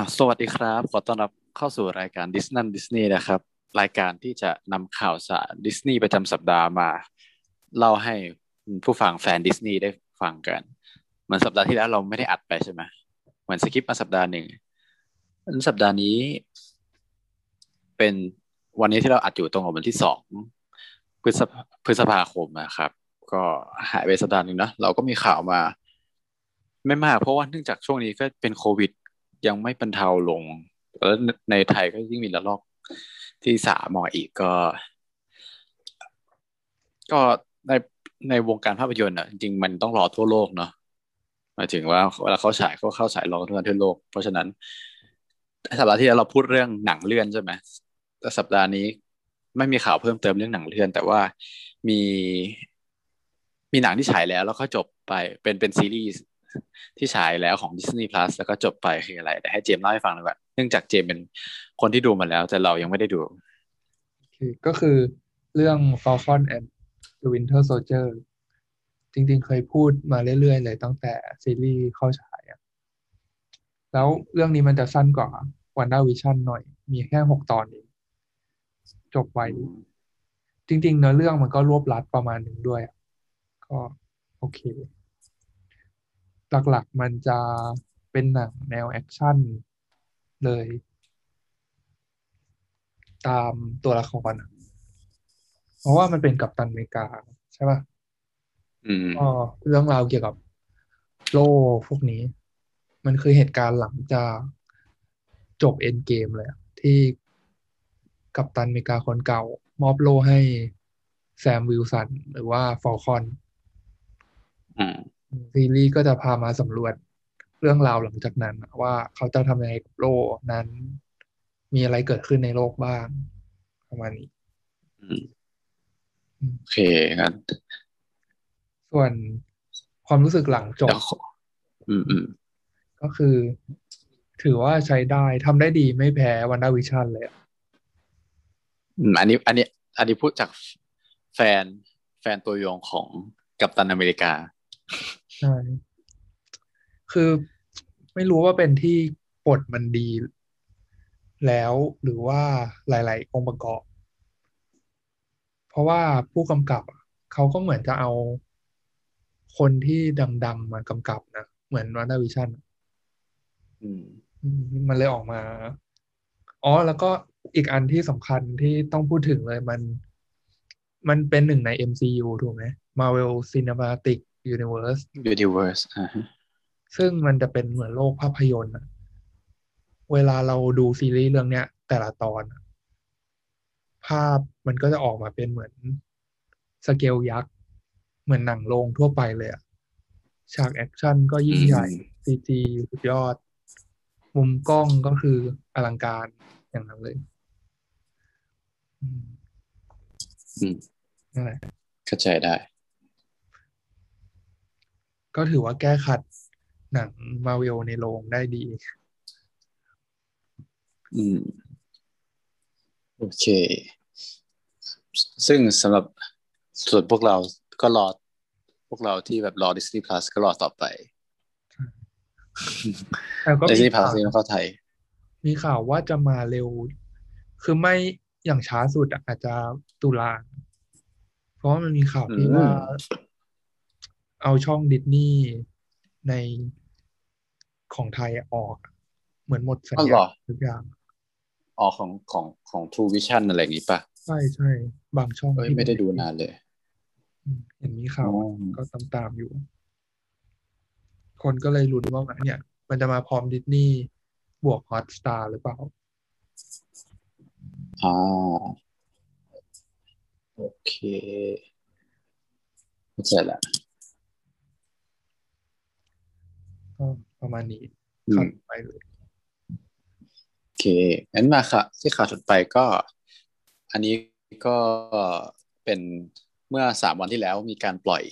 อ่าสวัสดีครับ ขอต้อนรับเข้าสู่รายการดิสนั่นดิสนี่นะครับ รายการที่จะนำข่าวสารดิสนีย์ประจำสัปดาห์มา เล่าให้ผู้ฟังแฟนดิสนีย์ได้ฟังกัน เหมือนสัปดาห์ที่แล้วเราไม่ได้อัดไปใช่ไหมเหมือน skip มาสัปดาห์หนึ่งสัปดาห์นี้ เป็นวันนี้ที่เราอัดอยู่ตรงกับวันที่สองพฤษพฤษภาคมนะครับ ก็หายไปสัปดาห์หนึ่งนะเราก็มีข่าวมา ไม่มากเพราะว่าเนื่องจากช่วงนี้ก็เป็นโควิด ยังไม่บรรเทาลง แล้วในไทยก็ยิ่งมีระลอกที่สามมาอีกก็ ก็ในในวงการภาพยนตร์อะจริงมันต้องรอทั่วโลกเนาะหมายถึงว่าเวลาเขาฉายเขาเข้าฉายรอทั่วทั่วโลก เพราะฉะนั้นสัปดาห์ที่แล้วเราพูดเรื่องหนังเลื่อนใช่ไหมแต่สัปดาห์นี้ไม่มีข่าวเพิ่มเติมเรื่องหนังเลื่อน แต่ว่ามีมีหนังที่ฉายแล้วแล้วก็จบไปเป็นเป็นซีรีส์ ที่ฉายแล้วของ Disney Plus แล้วก็จบไปคืออะไรแต่ให้เจมส์เล่าให้ฟังหน่อยว่าเนื่องจากเจมส์เป็นคนที่ดูมาแล้ว แต่เรายังไม่ได้ดูคือก็คือเรื่อง Falcon and the Winter Soldier จริงๆ เคยพูดมาเรื่อยๆ เลยตั้งแต่ซีรีส์เข้าฉายอะแล้วเรื่องนี้มันจะสั้นกว่า Wanda Vision หน่อย มีแค่หกตอนเองจบไวจริงๆเนื้อเรื่องมันก็รวบรัดประมาณหนึ่งด้วยอะก็โอเค หลักๆ มันจะเป็นหนังแนว action เลย ตามตัวละครอะเพราะว่ามันเป็นกัปตันอเมริกา ใช่ป่ะอืมก็เรื่องราวเกี่ยวกับโล่พวกนี้ มันคือเหตุการณ์หลังจากจบ Endgame เลยอะที่กัปตันอเมริกาคนเก่า มอบโล่ให้แซมวิลสัน หรือว่าฟอลคอนอืม ซีรีส์ก็จะพามาสำรวจเรื่องราวหลังจากนั้น ว่าเขาจะทำยังไงกับโล่นั้น มีอะไรเกิดขึ้นในโลกบ้างประมาณนี้อืมโอเคงั้นส่วนความรู้สึกหลังจบเดี๋ยวขออืมอืมก็คือ ถือว่าใช้ได้ทำได้ดีไม่แพ้วันด้าวิชั่นเลยอะอืมอันนี้ อันนี้ อันนี้พูดจากแฟนแฟนตัวยงของกัปตันอเมริกา ใช่คือไม่รู้ว่าเป็นที่บทมันดีแล้วหรือว่าหลาย ๆ องค์ประกอบ เพราะว่าผู้กำกับเขาก็เหมือนจะเอาคนที่ดัง ๆ มากำกับนะเหมือนวันด้าวิชั่นมมันเลยออกมา อ๋อ แล้วก็อีกอันที่สำคัญที่ต้องพูดถึงเลยมัน มันเป็นหนึ่งใน MCU ถูกไหม Marvel Cinematic Universe Universe อ่าฮะซึ่งมันจะเป็นเหมือนโลกภาพยนตร์อะเวลาเราดูซีรีส์เรื่องเนี้ย แต่ละตอนอะภาพมันก็จะออกมาเป็นเหมือนสเกลยักษ์เหมือนหนังโรงทั่วไปเลยอะฉากแอคชั่นก็ยิ่งใหญ่ CG สุดยอด มุมกล้องก็คืออลังการอย่างนั้นเลยอืมอืมนั่นแหละเข้าใจได้ ก็ถือว่าแก้ขัดหนังมาเวลในโรงได้ดี อืม โอเค ซึ่งสำหรับส่วนพวกเราก็รอ พวกเราที่แบบรอ Disney Plus ก็รอต่อไปแต่ก็มี Disney ข่าว Plus นี่มันเข้าไทย มีข่าวว่าจะมาเร็ว คือไม่อย่างช้าสุดอะอาจจะตุลา เพราะว่ามันมีข่าวที่อืมว่า เอาช่องดิสนีย์ในของไทยออก เหมือนหมดสัญอ้าวเหรญาอทุกอย่างอ๋อของของของ True Vision อะไรอย่างงี้ป่ะใช่ใช่บางช่องเอ้ยที่ไม่ได้ดูนานเลยอืมเห็นมีข่าวอ๋อก็ตามตามๆอยู่ คนก็เลยลุ้นว่าเนี่ย มันจะมาพร้อมดิสนีย์บวกฮอตสตาร์หรือเปล่าอ่าโอเคเข้าใจละ ก็ ประมาณนี้อืข่าวมต่อไปเลยโอเคงั้นมาค่ะ ที่ข่าวถัดไปก็ อันนี้ก็เป็นเมื่อสามวันที่แล้วมีการปล่อย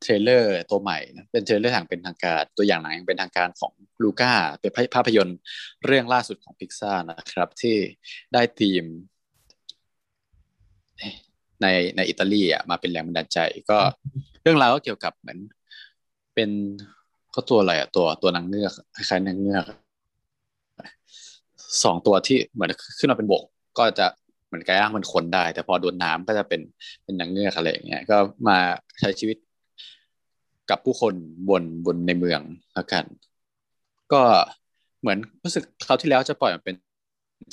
trailer ตัวใหม่นะเป็น trailer อย่างเป็นทางการตัวอย่างหนังอย่างเป็นทางการของ Luca เป็นภาพยนตร์เรื่องล่าสุดของพิกซ่านะครับ ที่ได้ธีมในในอิตาลีอะมาเป็นแรงบันดาลใจ ก็เรื่องราวก็เกี่ยวกับเหมือนเป็น เขาตัวอะไรอะตัวตัวนางเงือกคล้ายๆนางเงือกสองตัวที่เหมือนขึ้นมาเป็นบก ก็จะเหมือนกายร่างเป็นคนได้ แต่พอโดนน้ำก็จะเป็นเป็นนางเงือกอะไรอย่างเงี้ยก็มาใช้ชีวิตกับผู้คนบนบนในเมืองแล้วกัน ก็เหมือนรู้สึกคราวที่แล้วจะปล่อยมันเป็น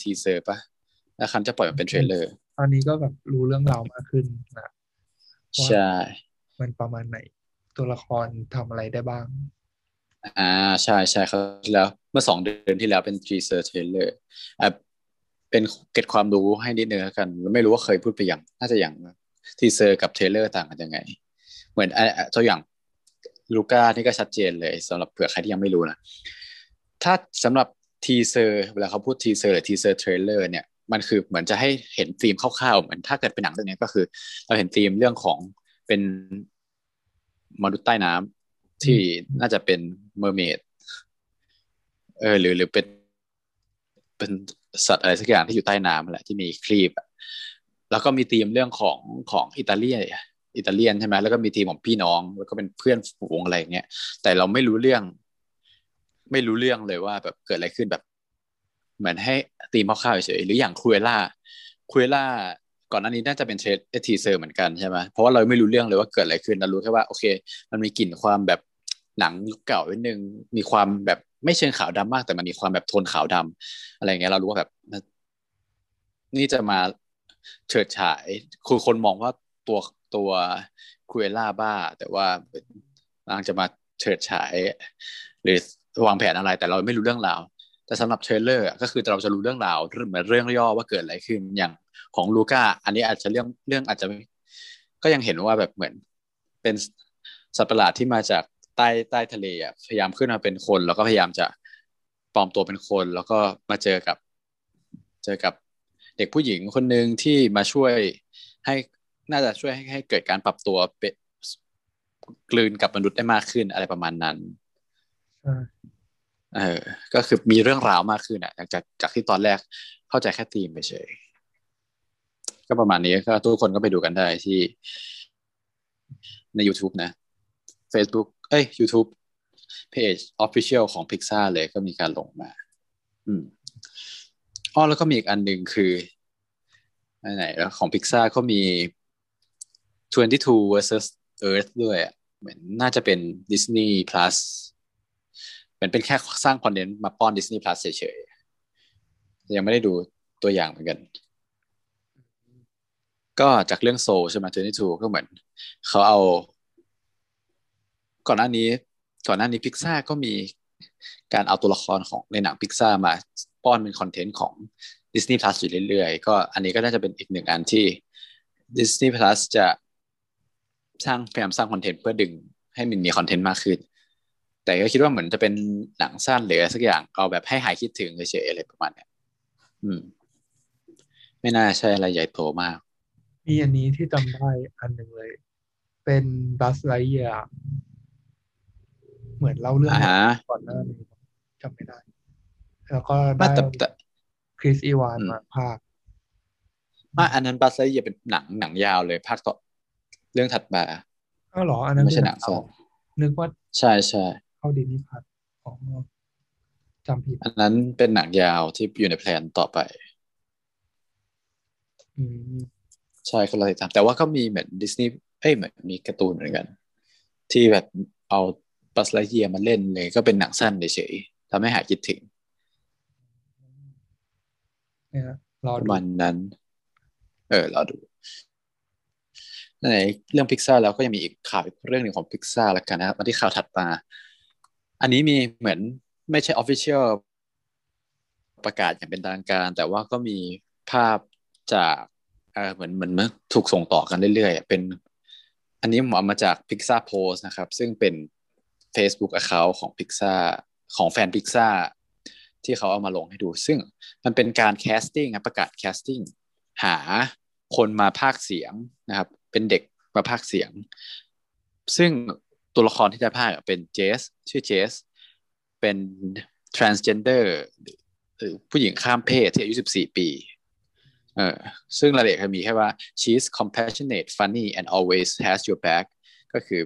teaser ปะแล้วคันจะปล่อยมันเป็น trailerตอนนี้ก็แบบรู้เรื่องราวมากขึ้นนะใช่ มันประมาณไหน ตัวละครทำอะไรได้บ้าง อ่าใช่ใช่ครับที่แล้ว เมื่อสองเดือนที่แล้วเป็น teaser trailer อ่าเป็นเกร็ดความรู้ให้นิดนึงแล้วกัน ไม่รู้ว่าเคยพูดไปยังน่าจะอยัง teaser กับ trailer ต่างกันยังไง เหมือนอะตัวอย่าง Luca นี่ก็ชัดเจนเลยสำหรับเผื่อใครที่ยังไม่รู้นะถ้าสำหรับ teaser เวลาเขาพูด teaser หรือ teaser trailer เนี่ยมันคือเหมือนจะให้เห็นธีมคร่าวๆเหมือนถ้าเกิดเป็นหนังเรื่องนี้ก็คือ เราเห็นธีมเรื่องของเป็นมนุษย์ใต้น้ำ ที่น่าจะเป็น mermaid เออหรือหรือเป็น เป็นสัตว์อะไรสักอย่างที่อยู่ใต้น้ำแหละที่มีครีบแล้วก็มีธีมเรื่องของของอิตาเลียอิตาเลียนใช่ไหมแล้วก็มีธีมของพี่น้อง แล้วก็เป็นเพื่อนฝูงอะไรเงี้ยแต่เราไม่รู้เรื่อง ไม่รู้เรื่องเลยว่าแบบเกิดอะไรขึ้นแบบ เหมือนให้ธีมคร่าวเฉยหรืออย่าง Cruella Cruella ก่อนหน้านี้น่าจะเป็น trail teaser เหมือนกันใช่ไหมเพราะว่าเราไม่รู้เรื่องเลยว่าเกิดอะไรขึ้นเรารู้แค่ว่าโอเค มันมีกลิ่นความแบบ หนังยุคเก่านิดนึงมีความแบบไม่เชิงขาวดำมากแต่มันมีความแบบโทนขาวดำอะไรเงี้ยเรารู้ว่าแบบ นี่จะมาเฉิดฉายคือคนมองว่าตัวตัวครูเอล่าบ้า แต่ว่านางจะมาเฉิดฉาย หรือวางแผนอะไร แต่เราไม่รู้เรื่องราวแต่สำหรับเทรลเลอร์ก็คือเราจะรู้เรื่องราวเหมือนเรื่องย่อว่าเกิดอะไรขึ้นอย่างของลูก้าอันนี้อาจจะเรื่องเรื่องอาจจะก็ยังเห็นว่าแบบเหมือนเป็นสัตว์ประหลาดที่มาจาก ใต้ใต้ทะเลอะพยายามขึ้นมาเป็นคน แล้วก็พยายามจะปลอมตัวเป็นคน แล้วก็มาเจอกับ เจอกับเด็กผู้หญิงคนหนึ่งที่มาช่วยให้น่าจะช่วยให้ให้เกิดการปรับตัวเป็นกลืนกับมนุษย์ได้มากขึ้นอะไรประมาณนั้นเออ ก็คือมีเรื่องราวมากขึ้นอะจากจากที่ตอนแรกเข้าใจแค่ธีมไปเฉยก็ประมาณนี้ก็ทุกคนก็ไปดูกันได้ที่ใน YouTube นะ Facebook เอ้ย YouTube Page Official ของ Pixar เลยก็มีการลงมา อืมอ๋อแล้วก็มีอีกอันหนึ่งคือไหนแล้วของ Pixar ก็มี 22 versus Earth ด้วยเหมือนน่าจะเป็น Disney Plus เหมือนเป็นแค่สร้างคอนเทนต์มาป้อน Disney Plus เฉยๆ ยังไม่ได้ดูตัวอย่างเหมือนกัน ก็จากเรื่องโซใช่ไหม22ก็เหมือน เขาเอา ก่อนหน้านี้ก่อนหน้านี้พิกซ่าก็มีการเอาตัวละครของในหนังพิกซ่ามาป้อนเป็นคอนเทนต์ของ Disney Plus อยู่เรื่อยๆ ก็อันนี้ก็น่าจะเป็นอีกหนึ่งอันที่ Disney Plus จะสร้างพยายามสร้างคอนเทนต์เพื่อดึงให้มันมีคอนเทนต์มากขึ้น แต่ก็คิดว่าเหมือนจะเป็นหนังสั้นหรือสักอย่างเอาแบบให้หายคิดถึงเฉยๆอะไรประมาณเนี้ยอืม ไม่น่าใช่อะไรใหญ่โตมาก มีอันนี้ที่จำได้อันหนึ่งเลย เป็นบัสไลเยีย เหมือนเล่าเรื่องก่อนหน้านี้จำไม่ได้ แล้วก็ได้คริสอีวานมาภาคมาอันนั้นบัสไลเยียเป็นหนังหนังยาวเลย ภาคต่อเรื่องถัดมาอ้าวหรอ อันนั้นไม่ใช่หนังสั้นนึกว่าใช่ใช่เข้าดินนิพัทอ๋อจำผิดอันนั้นเป็นหนังยาวที่อยู่ในแพลนต่อไปอืมใช่คนละติดตามแต่ว่าก็มีเหมือนดิสนีย์เอ้ยเหมือนมีการ์ตูนเหมือนกัน ที่แบบเอา Buzz Lightyear มาเล่นเลยก็เป็นหนังสั้นเฉยๆทำให้หายคิดถึงเนี่ยรอดูมันนั้น เออรอดูในเรื่องพิกซ่าแล้วก็ยังมีอีกข่าวอีกเรื่องหนึ่งของพิกซ่าแล้วกันนะครับมาที่ข่าวถัดมา อันนี้มีเหมือนไม่ใช่ officialประกาศอย่างเป็นทางการ แต่ว่าก็มีภาพจากเออเหมือนเหมือนถูกส่งต่อกันเรื่อยๆเป็น อันนี้ผมเอามาจาก Pixar Post นะครับ ซึ่งเป็น Facebook Account ของ Pixar ของแฟน Pixar ที่เขาเอามาลงให้ดู ซึ่งมันเป็นการ casting ประกาศ casting หาคนมาพากย์เสียงนะครับ เป็นเด็กมาพากย์เสียง ซึ่งตัวละครที่จะพากย์เป็น Jessชื่อ Jess เป็น transgender หรือผู้หญิงข้ามเพศที่อายุ 14 ปีเออซึ่งรายละเอียดมีแค่ว่า she's compassionate funny and always has your back ก็คือ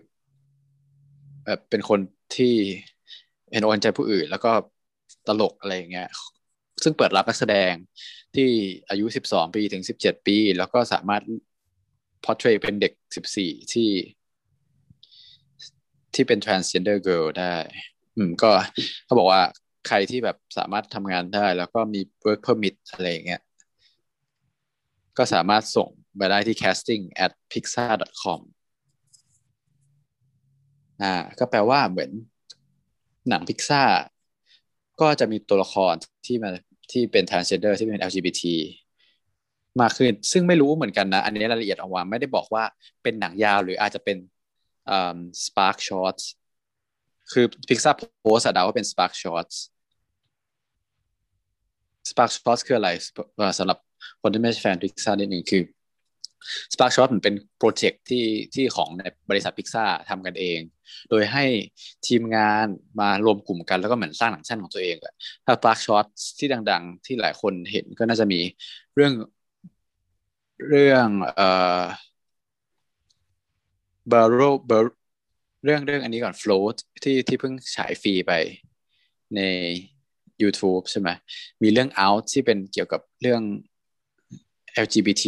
แบบเป็นคนที่เห็นอกเห็นใจผู้อื่น แล้วก็ตลกอะไรอย่างเงี้ยซึ่งเปิดรับนักแสดงที่อายุ 12 ปีถึง 17 ปี แล้วก็สามารถ portray เป็นเด็ก 14 ที่ ที่เป็น transgender girl ได้ อืม ก็เขาบอกว่าใครที่แบบสามารถทำงานได้ แล้วก็มี work permit อะไรอย่างเงี้ย ก็สามารถส่งไปได้ที่ casting at pixar.com อ่าก็แปลว่าเหมือนหนังพิกซ่าก็จะมีตัวละครที่มาที่เป็น transgender ที่เป็น LGBT มากขึ้น ซึ่งไม่รู้เหมือนกันนะ อันนี้รายละเอียดออกมาไม่ได้บอกว่าเป็นหนังยาวหรืออาจจะเป็น spark shots คือ Pixar โพสต์เดาว่าเป็น spark shots spark shots คืออะไรสำหรับคนที่ไม่ใช่แฟน Pixar นิดหนึ่งคือ Spark Shot มันเป็นโปรเจกต์ที่ที่ของในบริษัทพิกซ่าทำกันเอง โดยให้ทีมงานมารวมกลุ่มกันแล้วก็เหมือนสร้างหนังสั้นของตัวเองอะถ้า Spark Shot ที่ดัง ๆ ที่หลายคนเห็นก็น่าจะมีเรื่องเรื่องเอ่อ b a r r o b เรื่องเรื่องอันนี้ก่อน Float ที่ที่เพิ่งฉายฟรีไปใน YouTube ใช่ไหมมีเรื่อง Out ที่เป็นเกี่ยวกับเรื่อง LGBT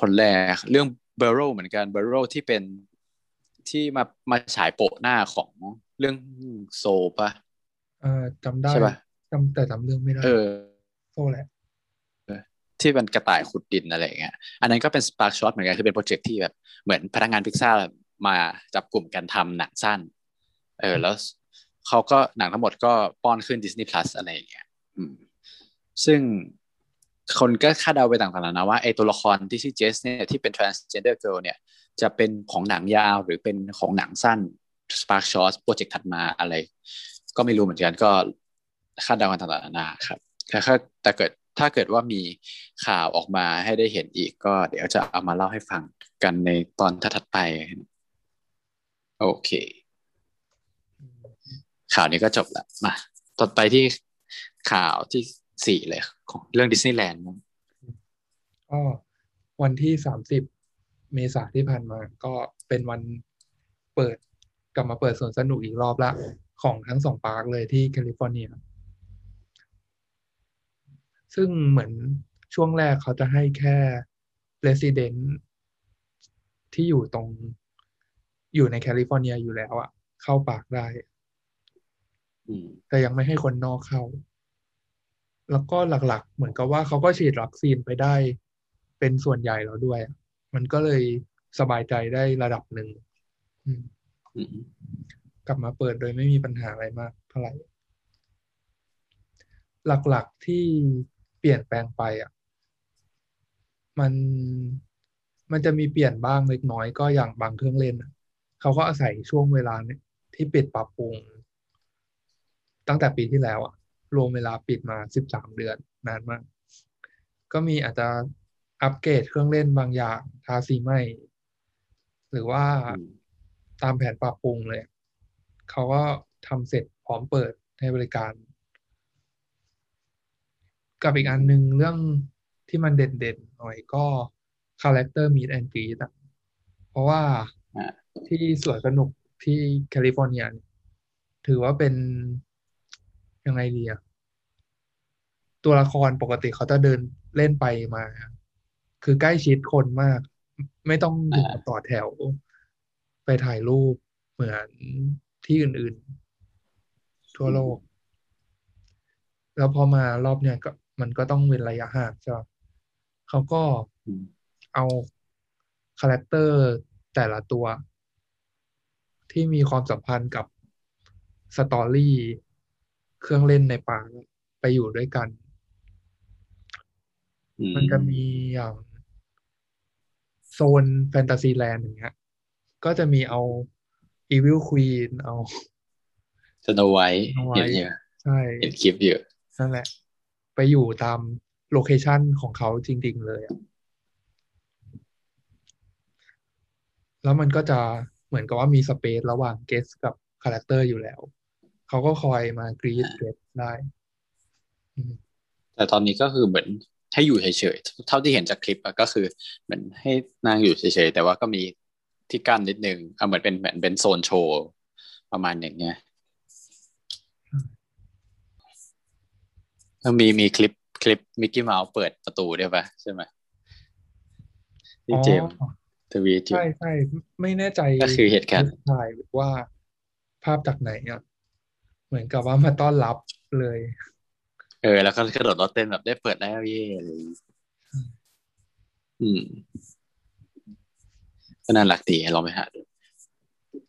คนแรกเรื่องเบอร์โรเหมือนกันเบอร์โรที่เป็นที่มามาฉายโปะหน้าของเรื่อง Soul ปะอ่าจำได้ใช่ปะจำแต่จำเรื่องไม่ได้เออ Soul แหละที่เป็นกระต่ายขุดดินอะไรเงี้ย อันนั้นก็เป็น SparkShorts เหมือนกันคือเป็นโปรเจกต์ที่แบบเหมือนพนักงานพิกซ่ามาจับกลุ่มกันทำหนังสั้น เออ แล้วเขาก็หนังทั้งหมดก็ป้อนขึ้น Disney Plus อะไรอย่างเงี้ยอืมซึ่ง คนก็คาดเดาไปต่างๆนะว่าไอตัวละครที่ชื่อ Jess เนี่ยที่เป็น transgender girl เนี่ยจะเป็นของหนังยาวหรือเป็นของหนังสั้น Spark Shot โปรเจกต์ถัดมาอะไร ก็ไม่รู้เหมือนกันก็คาดเดากันต่างๆนานาครับแต่ถ้าแต่เกิดถ้าเกิดว่ามีข่าวออกมาให้ได้เห็นอีกก็เดี๋ยวจะเอามาเล่าให้ฟังกันในตอนถัดไป โอเค ข่าวนี้ก็จบละมาต่อไปที่ข่าวที่สี่เลย ของเรื่องดิสนีย์แลนด์ก็วันที่สามสิบเมษาที่ผ่านมาก็เป็นวันเปิดกลับมาเปิดสวนสนุกอีกรอบละของทั้งสอง park เลยที่แคลิฟอร์เนีย ซึ่งเหมือนช่วงแรกเขาจะให้แค่ Resident ที่อยู่ตรงอยู่ในแคลิฟอร์เนียอยู่แล้วอะเข้า park ได้ แต่ยังไม่ให้คนนอกเข้า แล้วก็หลักๆ เหมือนกับว่าเขาก็ฉีดวัคซีนไปได้เป็นส่วนใหญ่แล้วด้วย มันก็เลยสบายใจได้ระดับหนึ่งกลับมาเปิดโดยไม่มีปัญหาอะไรมากเท่าไหร่ หลักๆที่เปลี่ยนแปลงไปอะ มันมันจะมีเปลี่ยนบ้างเล็กน้อยก็อย่างบางเครื่องเล่นเขาก็อาศัยช่วงเวลาเนี่ยที่ปิดปรับปรุง ตั้งแต่ปีที่แล้วอะ รวมเวลาปิดมาสิบสามเดือนนานมาก ก็มีอาจจะอัปเกรดเครื่องเล่นบางอย่างทาสีใหม่หรือว่าตามแผนปรับปรุงเลย เขาก็ทำเสร็จพร้อมเปิดให้บริการ กับอีกอันหนึ่งเรื่องที่มันเด่นๆหน่อยก็ character meet and greet อะเพราะว่าที่สวนสนุกที่แคลิฟอร์เนียถือว่าเป็น ยังไงดีอะตัวละครปกติเขาจะเดินเล่นไปมา คือใกล้ชิดคนมาก ไม่ต้องถึงต่อแถว ไปถ่ายรูปเหมือนที่อื่นๆ ทั่วโลก แล้วพอมารอบเนี้ยก็ มันก็ต้องเว้นระยะห่างใช่ไหมเขาก็เอา character แต่ละตัว ที่มีความสัมพันธ์กับ story เครื่องเล่นในป่าไปอยู่ด้วยกัน มันจะมีอย่างโซน Fantasyland อย่างเงี้ย ก็จะมีเอา Evil Queen เอา Snow White เห็นเยอะใช่เห็นคลิปเยอะนั่นแหละ ไปอยู่ตาม location ของเขาจริง ๆ เลยอะแล้วมันก็จะเหมือนกับว่ามี space ระหว่าง guest กับ character อยู่แล้ว เขาก็คอยมา greet guest ได้ แต่ตอนนี้ก็คือเหมือนให้อยู่เฉยๆ เท่าที่เห็นจากคลิปก็คือเหมือนให้นางอยู่เฉยๆ แต่ว่าก็มีที่กั้นนิดนึงเอาเหมือนเป็นเหมือนเป็นโซนโชว์ประมาณอย่างเงี้ยมันมีมีคลิปคลิปมิกกี้เมาส์เปิดประตูด้วยปะใช่ไหมที่เจมส์ทวีตอยู่ใช่ใช่ไม่แน่ใจก็คือเหตุการณ์ถ่ายว่าภาพจากไหนอะ เหมือนกับว่ามาต้อนรับเลย เออ แล้วก็กระโดดรถเต้นแบบได้เปิดแล้วเย่อะไรอย่างงี้อืมก็น่ารักดีลองไปหาดู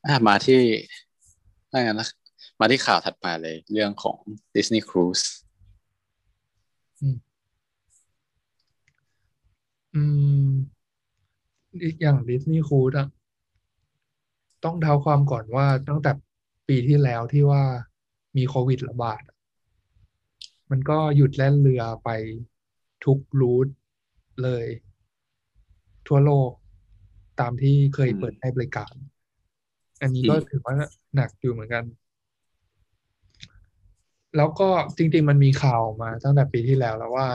อะมาที่ถ้างั้นนะมาที่ข่าวถัดมาเลย เรื่องของ Disney Cruise อืมอย่างดิสนีย์คูดอะต้องเท้าความก่อนว่าตั้งแต่ปีที่แล้วที่ว่า มีโควิดระบาดอะมันก็หยุดแล่นเรือไปทุกรูทเลย ทั่วโลกตามที่เคยอืมเปิดให้บริการ อันนี้ก็อืมถือว่าหนักอยู่เหมือนกัน แล้วก็จริง ๆ มันมีข่าวมาตั้งแต่ปีที่แล้วแล้วว่า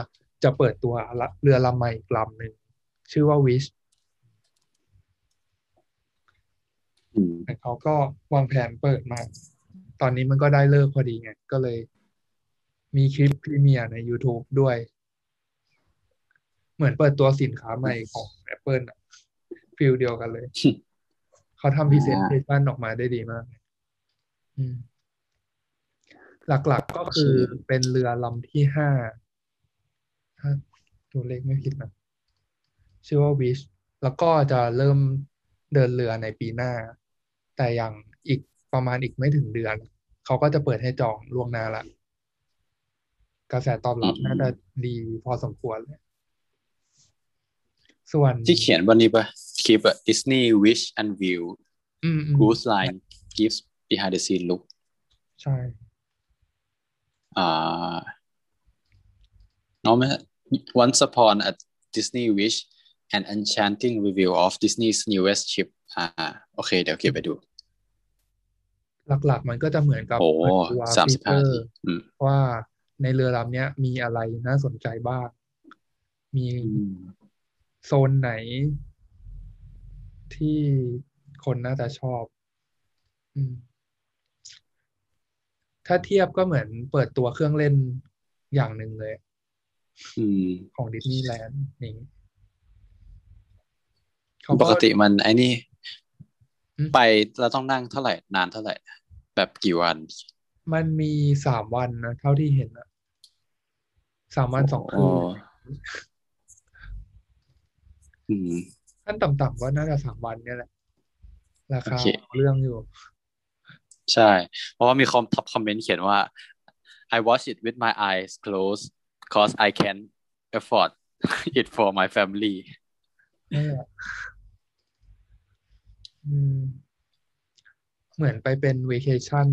จะเปิดตัวละเรือลำใหม่อีกลำหนึ่งชื่อว่าวิชอืมแต่เขาก็วางแผนเปิดมา ตอนนี้มันก็ได้เลิกพอดีไง ก็เลย มีคลิป premiere ใน YouTube ด้วย เหมือนเปิดตัวสินค้าใหม่ของ Apple อะ feel เดียวกันเลย เขาทำ presentation ออกมาได้ดีมากหลักๆก็คือเป็นเรือลำที่ห้าถ้าตัวเลขไม่ผิดนะชื่อว่า Wish แล้วก็จะเริ่มเดินเรือในปีหน้า แต่อย่างอีก ประมาณอีกไม่ถึงเดือน เขาก็จะเปิดให้จองล่วงหน้าละกระแสตอบรับอืมน่าจะดีพอสมควรเลยส่วนที่เขียนวันนี้ปะคลิปอะ Disney Wish Unveil อืมอืม Cruise Line gives behind the scene look ใช่อ่าน้องไหม Once upon a Disney Wish an enchanting review of Disney's newest ship อ่าโอเค เดี๋ยวเก็บไปดู หลักๆ มันก็จะเหมือนกับโอ้เปิดตัวสามฟีสิบเจห้าอทีร์อืมว่าในเรือลำเนี้ยมีอะไรน่าสนใจบ้าง มีอืมโซนไหน ที่คนน่าจะชอบอืมถ้าเทียบก็เหมือนเปิดตัวเครื่องเล่นอย่างหนึ่งเลยอืมของดิสนีย์แลนด์นี่เขาปก็กติมันไอ้นี่อืมไปเราต้องนั่งเท่าไหร่ นานเท่าไหร่ แบบกี่วัน มันมีสามวันนะเท่าที่เห็นอะสามวันสองคืนอืมขั้นต่ำๆก็น่าจะสามวันเนี่ยแหละ ราคาโอเคเอาเรื่องอยู่ ใช่ เพราะว่ามีคอมท็อปคอมเมนต์เขียนว่า I watch it with my eyes closed cause I can afford it for my family นั่นแหละอืม เหมือนไปเป็นเวเคชั่น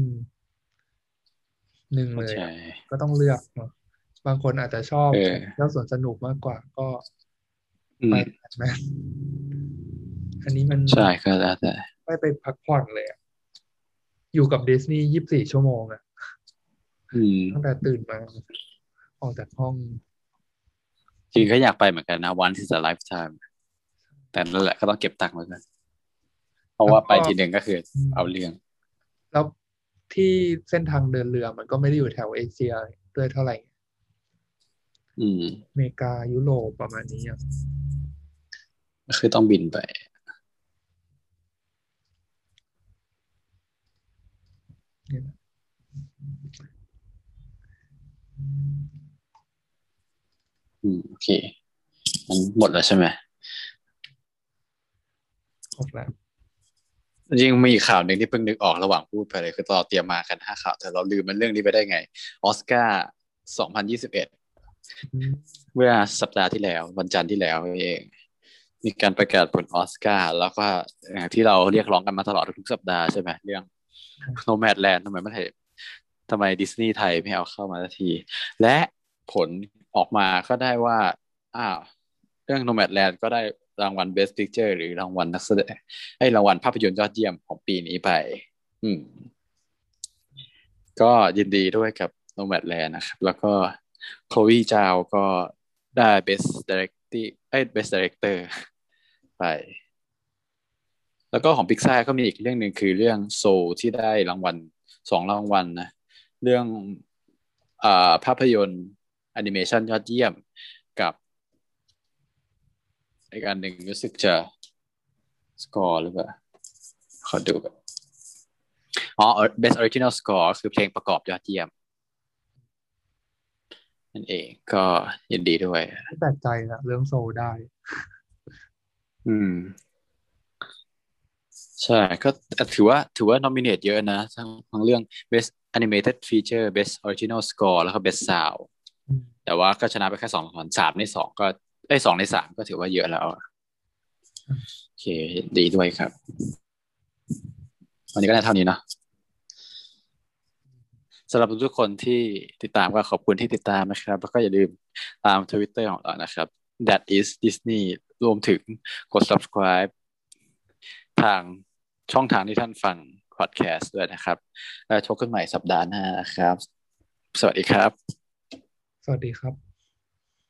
หนึ่งเลยใช่อะก็ต้องเลือกเนาะบางคนอาจจะชอบเออเที่ยวสวนสนุกมากกว่าก็อืไปมแบบนั้นอันนี้มันใช่ก็แล้วแต่ได้ไปพักผ่อนเลยอะอยู่กับดิสนีย์ยี่สิบสี่ชั่วโมงอะอืมตั้งแต่ตื่นมา ออกจากห้อง จริงก็อยากไปเหมือนกันนะ one is a lifetime แต่นั่นแหละก็ต้องเก็บตังค์ไว้ก่อน เพราะว่าไปทีหนึ่งก็คือเอาเรื่อง แล้วที่เส้นทางเดินเรือมันก็ไม่ได้อยู่แถวเอเชียด้วยเท่าไหร่อืมอเมริกายุโรปประมาณนี้อะก็คือต้องบินไปเนี่ยนะอืม โอเคมันหมดแล้วใช่ไหมครบแล้ว จริงมีข่าวหนึ่งที่เพิ่งนึกออกระหว่างพูดไปเลยคือเราเตรียมมากันห้าข่าวแต่เราลืมมันเรื่องนี้ไปได้ไงออสการ์2021อืมเมื่อสัปดาห์ที่แล้ว วันจันทร์ที่แล้วเอง มีการประกาศผลออสการ์แล้วก็อย่างที่เราเรียกร้องกันมาตลอดทุกสัปดาห์ใช่ไหมเรื่อง Nomadland ทำไมไม่ไทยทำไมดิสนีย์ไทยไม่เอาเข้ามาสักที และผลออกมาก็ได้ว่าอ้าวเรื่อง Nomadland ก็ได้ รางวัล Best Picture หรือรางวัลนักแสดงไอ้รางวัลภาพยนตร์ยอดเยี่ยมของปีนี้ไป อืม ก็ยินดีด้วยกับ Nomadland นะครับ แล้วก็โคลีจาวก็ได้ Best Director เอ้ย Best Director ไป แล้วก็ของพิกซ่าก็มีอีกเรื่องหนึ่งคือเรื่องโซที่ได้รางวัลสองรางวัลนะ เรื่องอ่าภาพยนตร์แอนิเมชันยอดเยี่ยม อีกอันหนึ่งรู้สึกจะสกอร์หรือเปล่า ขอดูแบบอ๋อ best original score คือเพลงประกอบยอดเยี่ยม นั่นเองก็ยินดีด้วยไม่แปลกใจนะเรื่องโซลได้ อืม ใช่ ก็ถือว่าถือว่า nominate เยอะนะ ทั้งทั้งเรื่อง best animated feature best original score แล้วก็ best sound อืมแต่ว่าก็ชนะไปแค่สองส่วนสามในสองก็ ไอ้สองในสามก็ถือว่าเยอะแล้วโอเค ดีด้วยครับ วันนี้ก็ได้เท่านี้เนาะสำหรับทุกคนที่ติดตามก็ขอบคุณที่ติดตามนะครับ แล้วก็อย่าลืมตาม Twitter ของเรานะครับ that is Disney รวมถึงกด subscribe ทางช่องทางที่ท่านฟัง podcast ด้วยนะครับ แล้วพบกันใหม่สัปดาห์หน้านะครับ สวัสดีครับ สวัสดีครับ